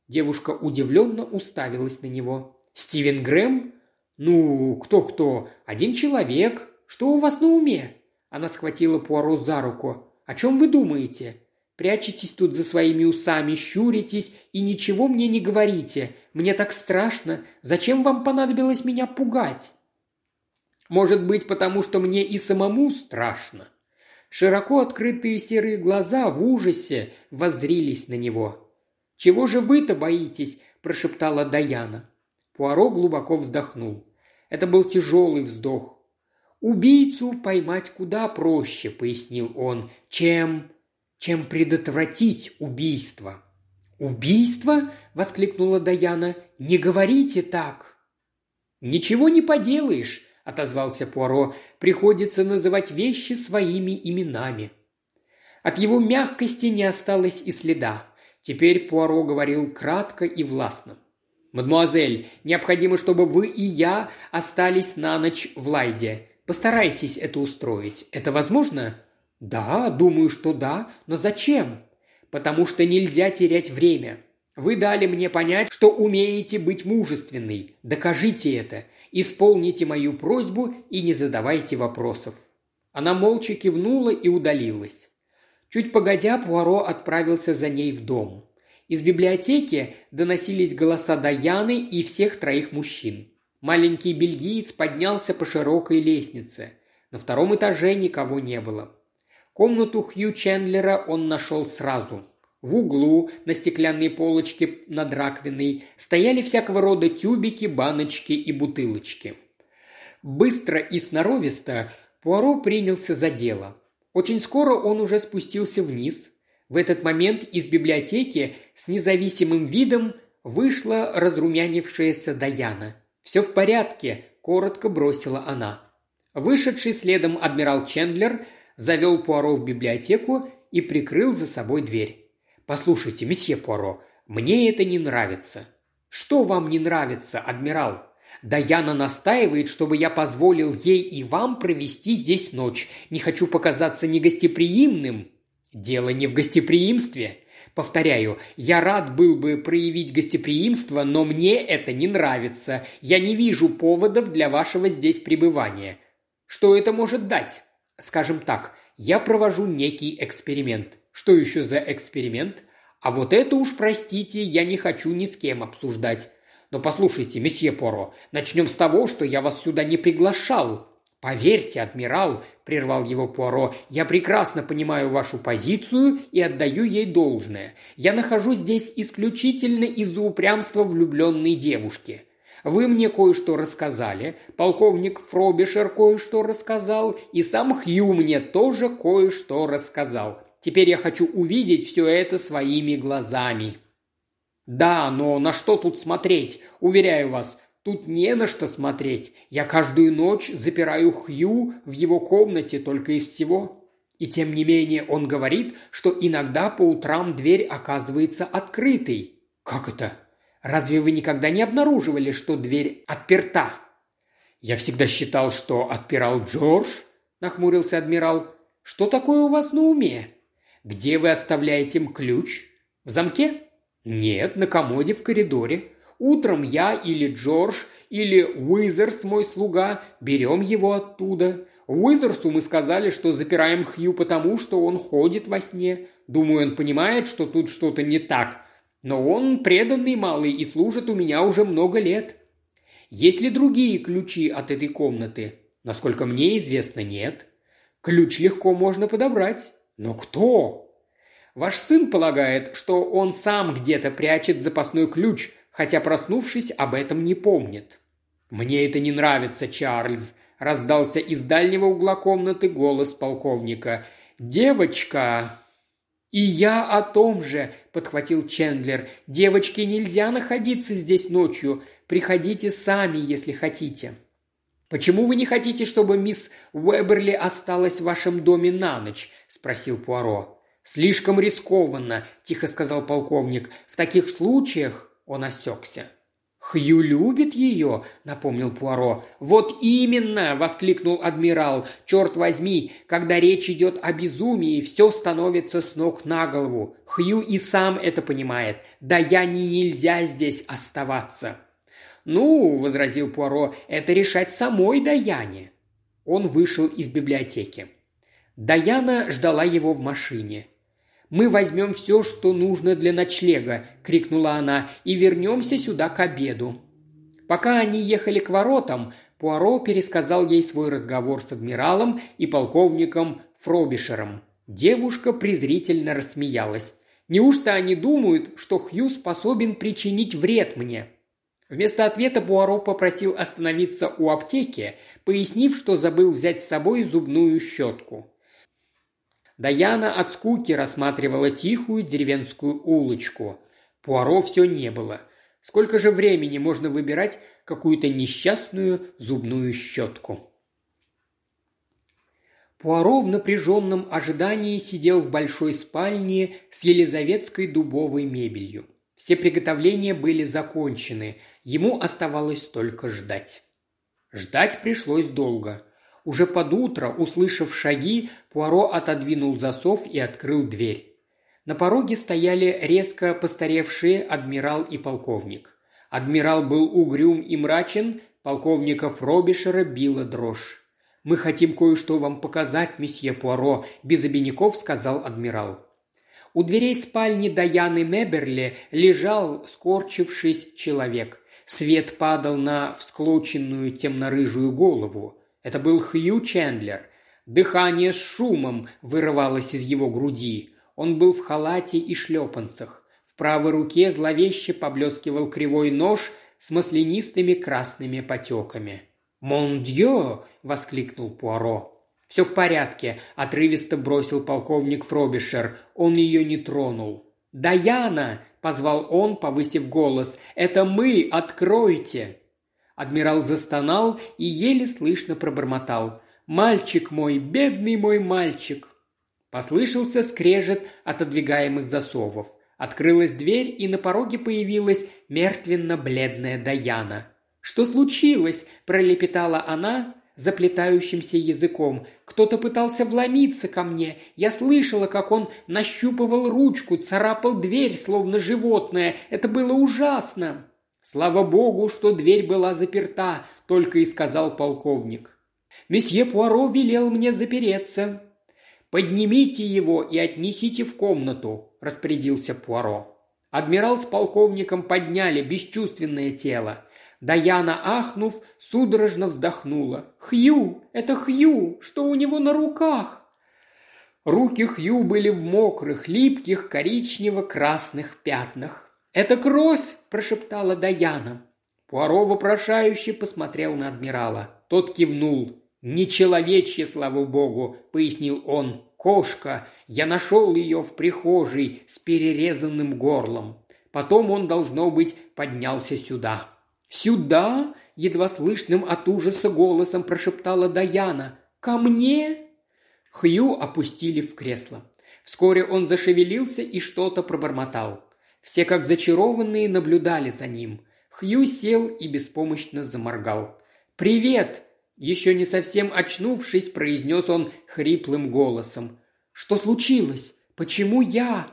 Девушка удивленно уставилась на него. «Стивен Грэм? «Ну, кто-кто? Один человек. Что у вас на уме?» Она схватила Пуаро за руку. «О чем вы думаете? Прячетесь тут за своими усами, щуритесь и ничего мне не говорите. Мне так страшно. Зачем вам понадобилось меня пугать?» «Может быть, потому что мне и самому страшно?» Широко открытые серые глаза в ужасе воззрились на него. «Чего же вы-то боитесь?» – прошептала Даяна. Пуаро глубоко вздохнул. Это был тяжелый вздох. «Убийцу поймать куда проще», — пояснил он, — «чем... чем предотвратить убийство». «Убийство?» — воскликнула Даяна. «Не говорите так!» «Ничего не поделаешь», — отозвался Пуаро. «Приходится называть вещи своими именами». От его мягкости не осталось и следа. Теперь Пуаро говорил кратко и властно. «Мадемуазель, необходимо, чтобы вы и я остались на ночь в Лайде. Постарайтесь это устроить. Это возможно?» «Да, думаю, что да. Но зачем?» «Потому что нельзя терять время. Вы дали мне понять, что умеете быть мужественной. Докажите это. Исполните мою просьбу и не задавайте вопросов». Она молча кивнула и удалилась. Чуть погодя, Пуаро отправился за ней в дом. Из библиотеки доносились голоса Даяны и всех троих мужчин. Маленький бельгиец поднялся по широкой лестнице. На втором этаже никого не было. Комнату Хью Чендлера он нашел сразу – в углу на стеклянной полочке над раковиной стояли всякого рода тюбики, баночки и бутылочки. Быстро и сноровисто Пуаро принялся за дело. Очень скоро он уже спустился вниз. В этот момент из библиотеки с независимым видом вышла разрумянившаяся Даяна. «Все в порядке», – коротко бросила она. Вышедший следом адмирал Чендлер завел Пуаро в библиотеку и прикрыл за собой дверь. «Послушайте, месье Пуаро, мне это не нравится». «Что вам не нравится, адмирал?» Даяна настаивает, чтобы я позволил ей и вам провести здесь ночь. Не хочу показаться негостеприимным. Дело не в гостеприимстве. Повторяю, я рад был бы проявить гостеприимство, но мне это не нравится. Я не вижу поводов для вашего здесь пребывания. Что это может дать? Скажем так, я провожу некий эксперимент. Что еще за эксперимент? А вот это уж, простите, я не хочу ни с кем обсуждать. Но послушайте, месье Поро, начнем с того, что я вас сюда не приглашал. Поверьте, адмирал, прервал его Пуаро, я прекрасно понимаю вашу позицию и отдаю ей должное. Я нахожусь здесь исключительно из-за упрямства влюбленной девушки. Вы мне кое-что рассказали, полковник Фробишер кое-что рассказал, и сам Хью мне тоже кое-что рассказал. Теперь я хочу увидеть все это своими глазами». «Да, но на что тут смотреть? Уверяю вас, тут не на что смотреть. Я каждую ночь запираю Хью в его комнате только из всего». И тем не менее он говорит, что иногда по утрам дверь оказывается открытой. Как это? Разве вы никогда не обнаруживали, что дверь отперта? Я всегда считал, что отпирал Джордж, нахмурился адмирал. Что такое у вас на уме? Где вы оставляете ключ? В замке? Нет, на комоде в коридоре. Утром я или Джордж, или Уизерс, мой слуга, берем его оттуда. Уизерсу мы сказали, что запираем Хью потому, что он ходит во сне. Думаю, он понимает, что тут что-то не так. Но он преданный малый и служит у меня уже много лет. Есть ли другие ключи от этой комнаты? Насколько мне известно, нет. Ключ легко можно подобрать. Но кто? Ваш сын полагает, что он сам где-то прячет запасной ключ, хотя, проснувшись, об этом не помнит. «Мне это не нравится, Чарльз», – раздался из дальнего угла комнаты голос полковника. «Девочка!» «И я о том же», – подхватил Чендлер. «Девочке нельзя находиться здесь ночью. Приходите сами, если хотите». «Почему вы не хотите, чтобы мисс Уэберли осталась в вашем доме на ночь?» – спросил Пуаро. «Слишком рискованно», – тихо сказал полковник. «В таких случаях...» – он осекся. «Хью любит ее», – напомнил Пуаро. «Вот именно!» – воскликнул адмирал. «Черт возьми, когда речь идет о безумии, все становится с ног на голову. Хью и сам это понимает. Да я не нельзя здесь оставаться». «Ну», – возразил Пуаро, – «это решать самой Даяне». Он вышел из библиотеки. Даяна ждала его в машине. «Мы возьмем все, что нужно для ночлега», – крикнула она, – «и вернемся сюда к обеду». Пока они ехали к воротам, Пуаро пересказал ей свой разговор с адмиралом и полковником Фробишером. Девушка презрительно рассмеялась. «Неужто они думают, что Хью способен причинить вред мне?» Вместо ответа Буаро попросил остановиться у аптеки, пояснив, что забыл взять с собой зубную щетку. Даяна от скуки рассматривала тихую деревенскую улочку. Пуаро все не было. Сколько же времени можно выбирать какую-то несчастную зубную щетку? Пуаро в напряженном ожидании сидел в большой спальне с елизаветской дубовой мебелью. Все приготовления были закончены, ему оставалось только ждать. Ждать пришлось долго. Уже под утро, услышав шаги, Пуаро отодвинул засов и открыл дверь. На пороге стояли резко постаревшие адмирал и полковник. Адмирал был угрюм и мрачен, полковников Робишера била дрожь. «Мы хотим кое-что вам показать, месье Пуаро», – без обиняков сказал адмирал. У дверей спальни Даяны Меберли лежал, скорчившись, человек. Свет падал на всклоченную темно-рыжую голову. Это был Хью Чендлер. Дыхание с шумом вырывалось из его груди. Он был в халате и шлепанцах. В правой руке зловеще поблескивал кривой нож с маслянистыми красными потеками. «Мон дьё!» – воскликнул Пуаро. «Все в порядке», – отрывисто бросил полковник Фробишер. Он ее не тронул. «Даяна!» – позвал он, повысив голос. «Это мы! Откройте!» Адмирал застонал и еле слышно пробормотал. «Мальчик мой, бедный мой мальчик!» Послышался скрежет отодвигаемых засовов. Открылась дверь, и на пороге появилась мертвенно-бледная Даяна. «Что случилось?» – пролепетала она заплетающимся языком. «Кто-то пытался вломиться ко мне. Я слышала, как он нащупывал ручку, царапал дверь, словно животное. Это было ужасно!» «Слава богу, что дверь была заперта», – только и сказал полковник. «Месье Пуаро велел мне запереться. «Поднимите его и отнесите в комнату», – распорядился Пуаро. Адмирал с полковником подняли бесчувственное тело. Даяна, ахнув, судорожно вздохнула. «Хью! Это Хью! Что у него на руках?» Руки Хью были в мокрых, липких, коричнево-красных пятнах. «Это кровь!» – прошептала Даяна. Пуаро вопрошающе посмотрел на адмирала. Тот кивнул. «Нечеловечье, слава богу», – пояснил он. «Кошка. Я нашел ее в прихожей с перерезанным горлом. Потом он, должно быть, поднялся сюда». «Сюда?» – едва слышным от ужаса голосом прошептала Даяна. «Ко мне?» Хью опустили в кресло. Вскоре он зашевелился и что-то пробормотал. Все, как зачарованные, наблюдали за ним. Хью сел и беспомощно заморгал. «Привет!» Еще не совсем очнувшись, произнес он хриплым голосом. «Что случилось? Почему я?»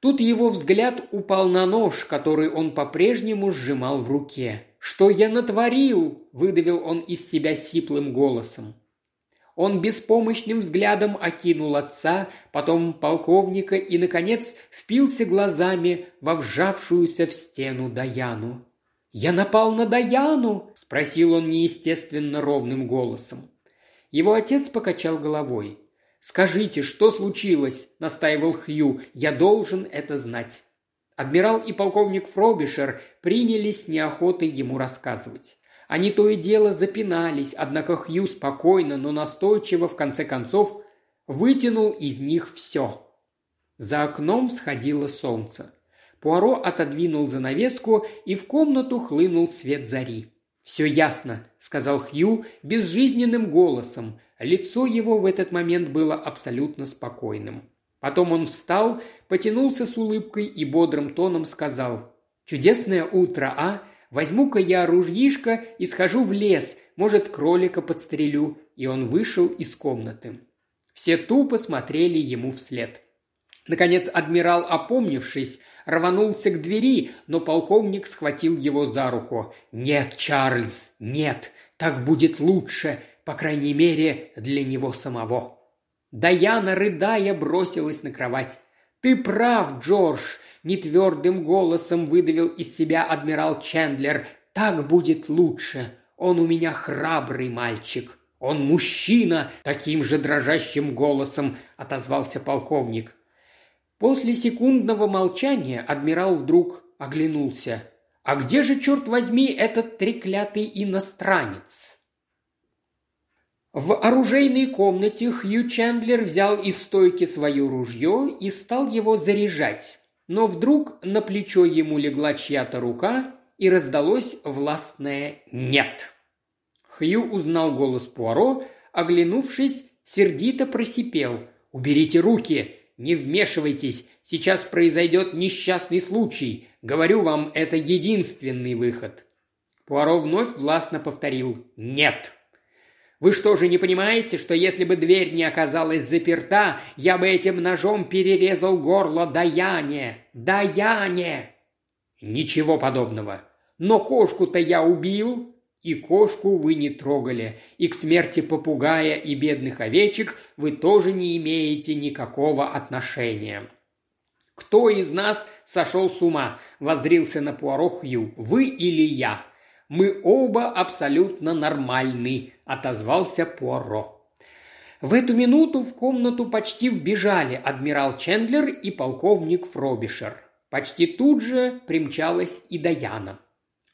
Тут его взгляд упал на нож, который он по-прежнему сжимал в руке. «Что я натворил?» – выдавил он из себя сиплым голосом. Он беспомощным взглядом окинул отца, потом полковника и, наконец, впился глазами во вжавшуюся в стену Даяну. «Я напал на Даяну?» – спросил он неестественно ровным голосом. Его отец покачал головой. «Скажите, что случилось?» – настаивал Хью. «Я должен это знать». Адмирал и полковник Фробишер принялись неохотой ему рассказывать. Они то и дело запинались, однако Хью спокойно, но настойчиво, в конце концов, вытянул из них все. За окном сходило солнце. Пуаро отодвинул занавеску, и в комнату хлынул свет зари. «Все ясно», — сказал Хью безжизненным голосом. Лицо его в этот момент было абсолютно спокойным. Потом он встал, потянулся с улыбкой и бодрым тоном сказал. «Чудесное утро, а? Возьму-ка я ружьишко и схожу в лес, может, кролика подстрелю». И он вышел из комнаты. Все тупо смотрели ему вслед. Наконец адмирал, опомнившись, рванулся к двери, но полковник схватил его за руку. «Нет, Чарльз, нет, так будет лучше, по крайней мере, для него самого». Даяна, рыдая, бросилась на кровать. «Ты прав, Джордж!» – нетвердым голосом выдавил из себя адмирал Чендлер. «Так будет лучше. Он у меня храбрый мальчик. Он мужчина!» – таким же дрожащим голосом отозвался полковник. После секундного молчания адмирал вдруг оглянулся. «А где же, черт возьми, этот треклятый иностранец?» В оружейной комнате Хью Чендлер взял из стойки свое ружье и стал его заряжать. Но вдруг на плечо ему легла чья-то рука и раздалось властное «нет». Хью узнал голос Пуаро, оглянувшись, сердито просипел «Уберите руки! Не вмешивайтесь, сейчас произойдет несчастный случай. Говорю вам, это единственный выход». Пуаро вновь властно повторил «нет». Вы что же не понимаете, что если бы дверь не оказалась заперта, я бы этим ножом перерезал горло Даяне? Даяне!» «Ничего подобного. Но кошку-то я убил, и кошку вы не трогали, и к смерти попугая и бедных овечек вы тоже не имеете никакого отношения». «Кто из нас сошел с ума?» – воздрился на Пуаро Хью. «Вы или я?» «Мы оба абсолютно нормальны», – отозвался Пуаро. В эту минуту в комнату почти вбежали адмирал Чендлер и полковник Фробишер. Почти тут же примчалась и Даяна.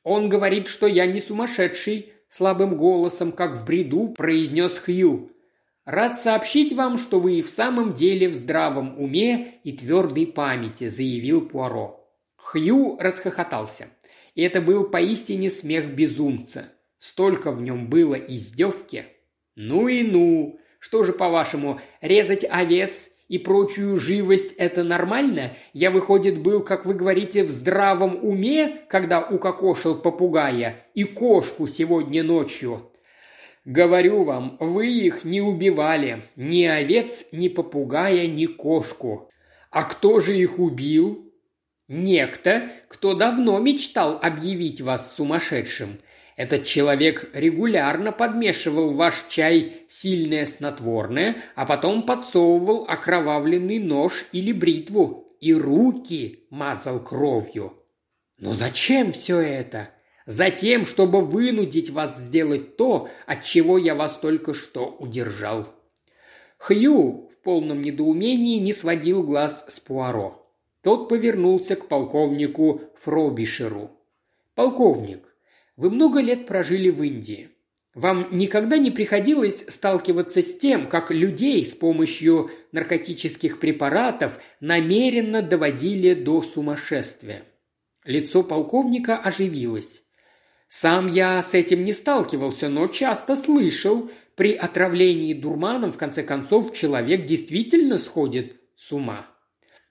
«Он говорит, что я не сумасшедший», – слабым голосом, как в бреду, произнес Хью. «Рад сообщить вам, что вы и в самом деле в здравом уме и твердой памяти», – заявил Пуаро. Хью расхохотался. И это был поистине смех безумца. Столько в нем было издевки. «Ну и ну! Что же, по-вашему, резать овец и прочую живость – это нормально? Я, выходит, был, как вы говорите, в здравом уме, когда укокошил попугая, и кошку сегодня ночью. Говорю вам, вы их не убивали. Ни овец, ни попугая, ни кошку. А кто же их убил? Некто, кто давно мечтал объявить вас сумасшедшим. Этот человек регулярно подмешивал ваш чай сильное снотворное, а потом подсовывал окровавленный нож или бритву и руки мазал кровью. Но зачем все это? Затем, чтобы вынудить вас сделать то, от чего я вас только что удержал. Хью в полном недоумении не сводил глаз с Пуаро. Тот повернулся к полковнику Фробишеру. «Полковник, вы много лет прожили в Индии. Вам никогда не приходилось сталкиваться с тем, как людей с помощью наркотических препаратов намеренно доводили до сумасшествия?» Лицо полковника оживилось. «Сам я с этим не сталкивался, но часто слышал, при отравлении дурманом, в конце концов, человек действительно сходит с ума».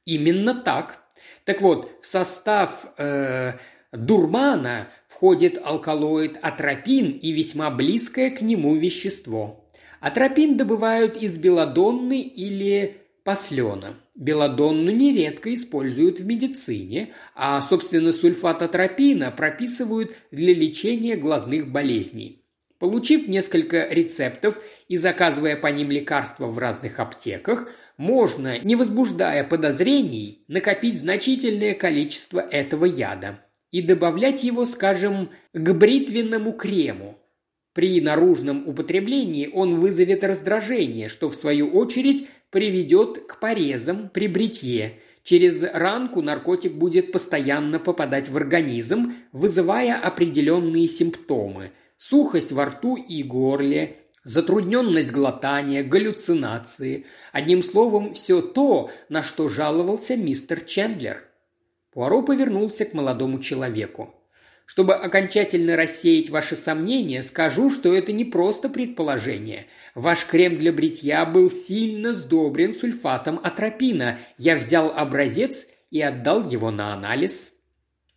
«Именно так. Так вот, в состав э, дурмана входит алкалоид атропин и весьма близкое к нему вещество. Атропин добывают из белодонны или послена. Белодонну нередко используют в медицине, а, собственно, сульфат атропина прописывают для лечения глазных болезней. Получив несколько рецептов и заказывая по ним лекарства в разных аптеках, можно, не возбуждая подозрений, накопить значительное количество этого яда и добавлять его, скажем, к бритвенному крему. При наружном употреблении он вызовет раздражение, что в свою очередь приведет к порезам при бритье. Через ранку наркотик будет постоянно попадать в организм, вызывая определенные симптомы – сухость во рту и горле, затрудненность глотания, галлюцинации. Одним словом, все то, на что жаловался мистер Чендлер – Пуаро повернулся к молодому человеку. Чтобы окончательно рассеять ваши сомнения, скажу, что это не просто предположение. Ваш крем для бритья был сильно сдобрен сульфатом атропина. Я взял образец и отдал его на анализ.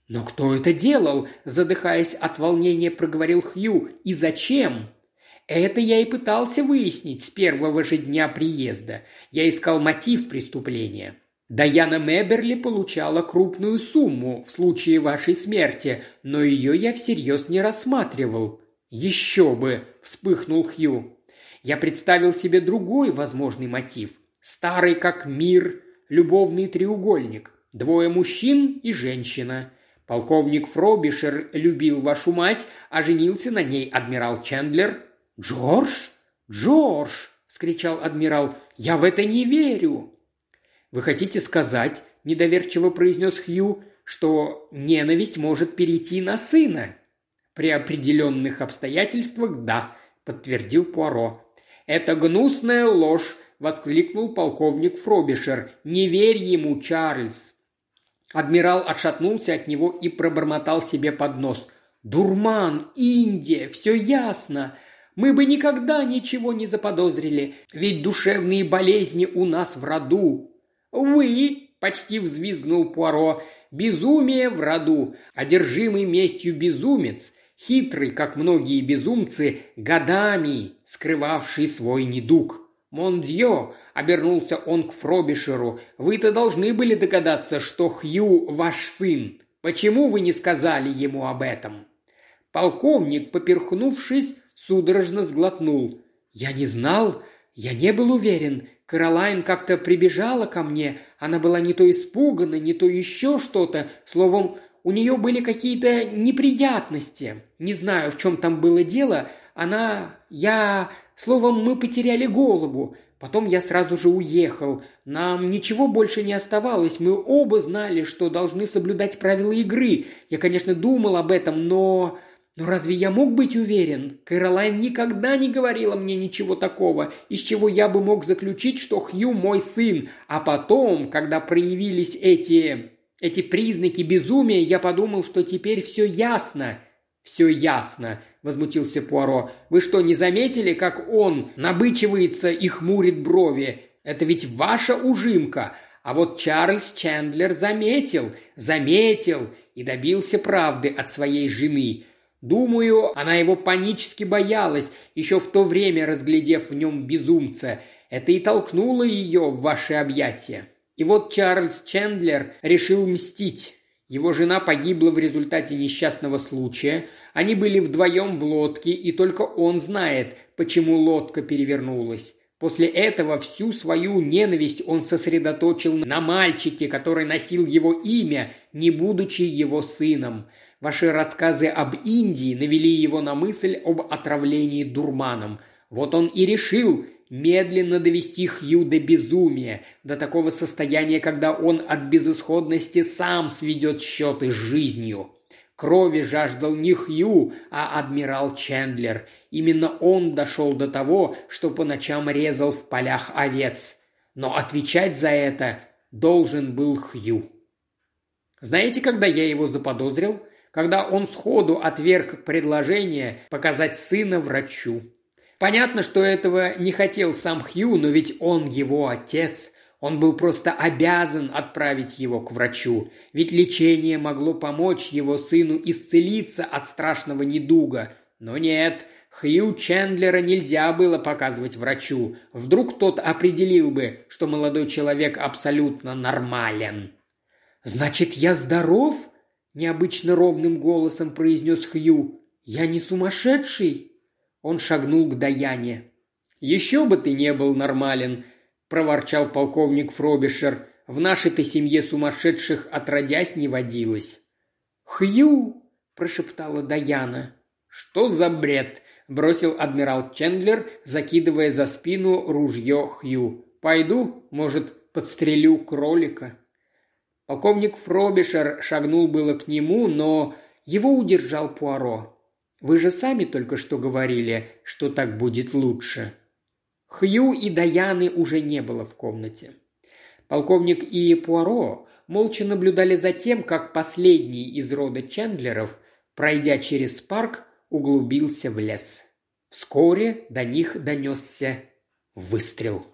«Но кто это делал?» – задыхаясь от волнения, проговорил Хью. «И зачем?» Это я и пытался выяснить с первого же дня приезда. Я искал мотив преступления. Даяна Меберли получала крупную сумму в случае вашей смерти, но ее я всерьез не рассматривал. Еще бы!» – вспыхнул Хью. «Я представил себе другой возможный мотив. Старый как мир, любовный треугольник. Двое мужчин и женщина. Полковник Фробишер любил вашу мать, а женился на ней адмирал Чендлер». «Джордж? Джордж!» – скричал адмирал. «Я в это не верю!» «Вы хотите сказать, – недоверчиво произнес Хью, – что ненависть может перейти на сына?» «При определенных обстоятельствах – да», – подтвердил Пуаро. «Это гнусная ложь», – воскликнул полковник Фробишер. «Не верь ему, Чарльз!» Адмирал отшатнулся от него и пробормотал себе под нос. «Дурман! Индия! Все ясно! Мы бы никогда ничего не заподозрили, ведь душевные болезни у нас в роду. «Вы!» – почти взвизгнул Пуаро. «Безумие в роду! Одержимый местью безумец! хитрый, как многие безумцы, годами скрывавший свой недуг. «Мондье!» – обернулся он к Фробишеру. «Вы-то должны были догадаться, что Хью ваш сын. Почему вы не сказали ему об этом?» Полковник, поперхнувшись, судорожно сглотнул. «Я не знал, я не был уверен. Каролайн как-то прибежала ко мне. Она была не то испугана, не то еще что-то. Словом, у нее были какие-то неприятности. Не знаю, в чем там было дело. Она... Я... Словом, мы потеряли голову. Потом я сразу же уехал. Нам ничего больше не оставалось. Мы оба знали, что должны соблюдать правила игры. Я, конечно, думал об этом, но... Но разве я мог быть уверен? Кэролайн никогда не говорила мне ничего такого, из чего я бы мог заключить, что Хью мой сын. А потом, когда проявились эти... эти признаки безумия, я подумал, что теперь все ясно. «Все ясно», – возмутился Пуаро. «Вы что, не заметили, как он набычивается и хмурит брови? Это ведь ваша ужимка. А вот Чарльз Чендлер заметил, заметил и добился правды от своей жены. Думаю, она его панически боялась, еще в то время разглядев в нем безумца. Это и толкнуло ее в ваши объятия. И вот Чарльз Чендлер решил мстить. Его жена погибла в результате несчастного случая. Они были вдвоем в лодке, и только он знает, почему лодка перевернулась. После этого всю свою ненависть он сосредоточил на мальчике, который носил его имя, не будучи его сыном. Ваши рассказы об Индии навели его на мысль об отравлении дурманом. Вот он и решил медленно довести Хью до безумия, до такого состояния, когда он от безысходности сам сведет счеты с жизнью. Крови жаждал не Хью, а адмирал Чендлер. Именно он дошел до того, что по ночам резал в полях овец. Но отвечать за это должен был Хью. Знаете, когда я его заподозрил? Когда он сходу отверг предложение показать сына врачу. Понятно, что этого не хотел сам Хью, но ведь он его отец. Он был просто обязан отправить его к врачу, ведь лечение могло помочь его сыну исцелиться от страшного недуга. Но нет, Хью Чендлера нельзя было показывать врачу. Вдруг тот определил бы, что молодой человек абсолютно нормален. «Значит, я здоров?» Необычно ровным голосом произнес Хью. «Я не сумасшедший?» Он шагнул к Даяне. «Еще бы ты не был нормален», – проворчал полковник Фробишер. «В нашей-то семье сумасшедших отродясь не водилось». «Хью!» – прошептала Даяна. «Что за бред?» – бросил адмирал Чендлер, закидывая за спину ружье Хью. «Пойду, может, подстрелю кролика». Полковник Фробишер шагнул было к нему, но его удержал Пуаро. «Вы же сами только что говорили, что так будет лучше». Хью и Даяны уже не было в комнате. Полковник и Пуаро молча наблюдали за тем, как последний из рода Чендлеров, пройдя через парк, углубился в лес. Вскоре до них донесся выстрел.